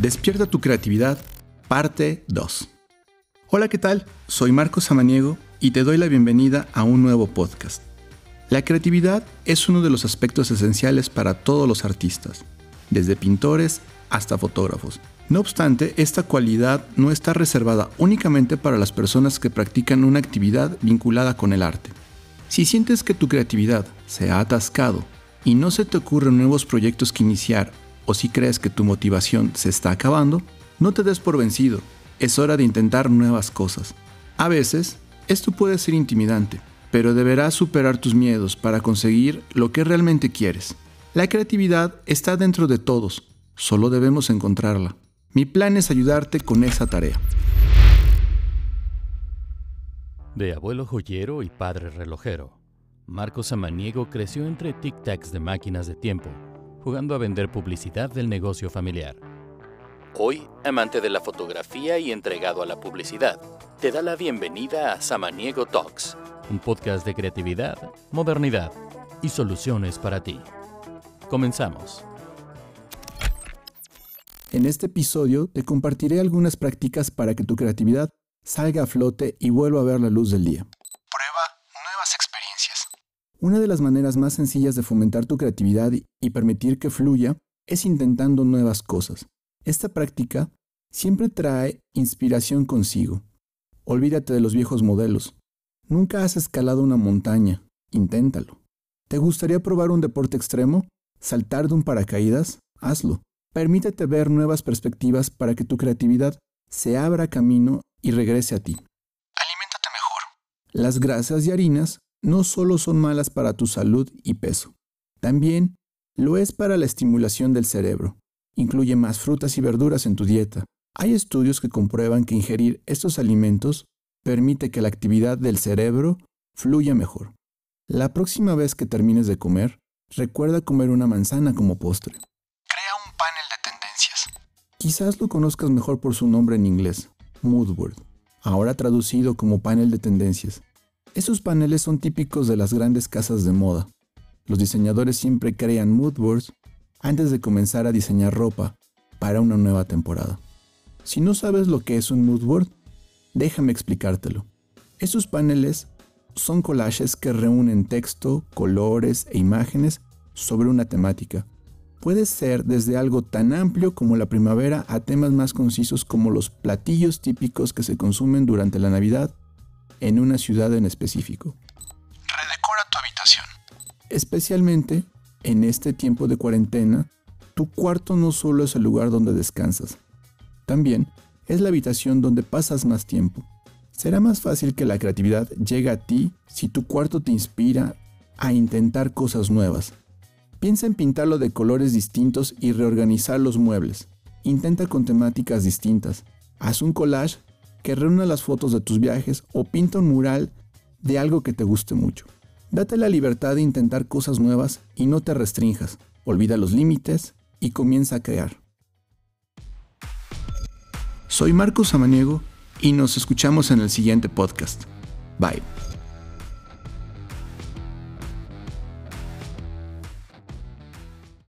Despierta tu creatividad, parte 2. Hola, ¿qué tal? Soy Marcos Samaniego y te doy la bienvenida a un nuevo podcast. La creatividad es uno de los aspectos esenciales para todos los artistas, desde pintores hasta fotógrafos. No obstante, esta cualidad no está reservada únicamente para las personas que practican una actividad vinculada con el arte. Si sientes que tu creatividad se ha atascado y no se te ocurren nuevos proyectos que iniciar o si crees que tu motivación se está acabando, no te des por vencido, es hora de intentar nuevas cosas. A veces, esto puede ser intimidante, pero deberás superar tus miedos para conseguir lo que realmente quieres. La creatividad está dentro de todos, solo debemos encontrarla. Mi plan es ayudarte con esa tarea. De abuelo joyero y padre relojero, Marcos Samaniego creció entre tic-tacs de máquinas de tiempo jugando a vender publicidad del negocio familiar. Hoy, amante de la fotografía y entregado a la publicidad, te da la bienvenida a Samaniego Talks, un podcast de creatividad, modernidad y soluciones para ti. Comenzamos. En este episodio te compartiré algunas prácticas para que tu creatividad salga a flote y vuelva a ver la luz del día. Una de las maneras más sencillas de fomentar tu creatividad y permitir que fluya es intentando nuevas cosas. Esta práctica siempre trae inspiración consigo. Olvídate de los viejos modelos. Nunca has escalado una montaña. Inténtalo. ¿Te gustaría probar un deporte extremo? ¿Saltar de un paracaídas? Hazlo. Permítete ver nuevas perspectivas para que tu creatividad se abra camino y regrese a ti. Aliméntate mejor. Las grasas y harinas no solo son malas para tu salud y peso, también lo es para la estimulación del cerebro. Incluye más frutas y verduras en tu dieta. Hay estudios que comprueban que ingerir estos alimentos permite que la actividad del cerebro fluya mejor. La próxima vez que termines de comer, recuerda comer una manzana como postre. Crea un panel de tendencias. Quizás lo conozcas mejor por su nombre en inglés, Moodboard, ahora traducido como panel de tendencias. Esos paneles son típicos de las grandes casas de moda. Los diseñadores siempre crean mood boards antes de comenzar a diseñar ropa para una nueva temporada. Si no sabes lo que es un mood board, déjame explicártelo. Esos paneles son collages que reúnen texto, colores e imágenes sobre una temática. Puede ser desde algo tan amplio como la primavera a temas más concisos como los platillos típicos que se consumen durante la Navidad en una ciudad en específico. Redecora tu habitación. Especialmente en este tiempo de cuarentena, tu cuarto no solo es el lugar donde descansas, también es la habitación donde pasas más tiempo. Será más fácil que la creatividad llegue a ti si tu cuarto te inspira a intentar cosas nuevas. Piensa en pintarlo de colores distintos y reorganizar los muebles. Intenta con temáticas distintas. Haz un collage que reúna las fotos de tus viajes o pinta un mural de algo que te guste mucho. Date la libertad de intentar cosas nuevas y no te restrinjas. Olvida los límites y comienza a crear. Soy Marcos Samaniego y nos escuchamos en el siguiente podcast. Bye.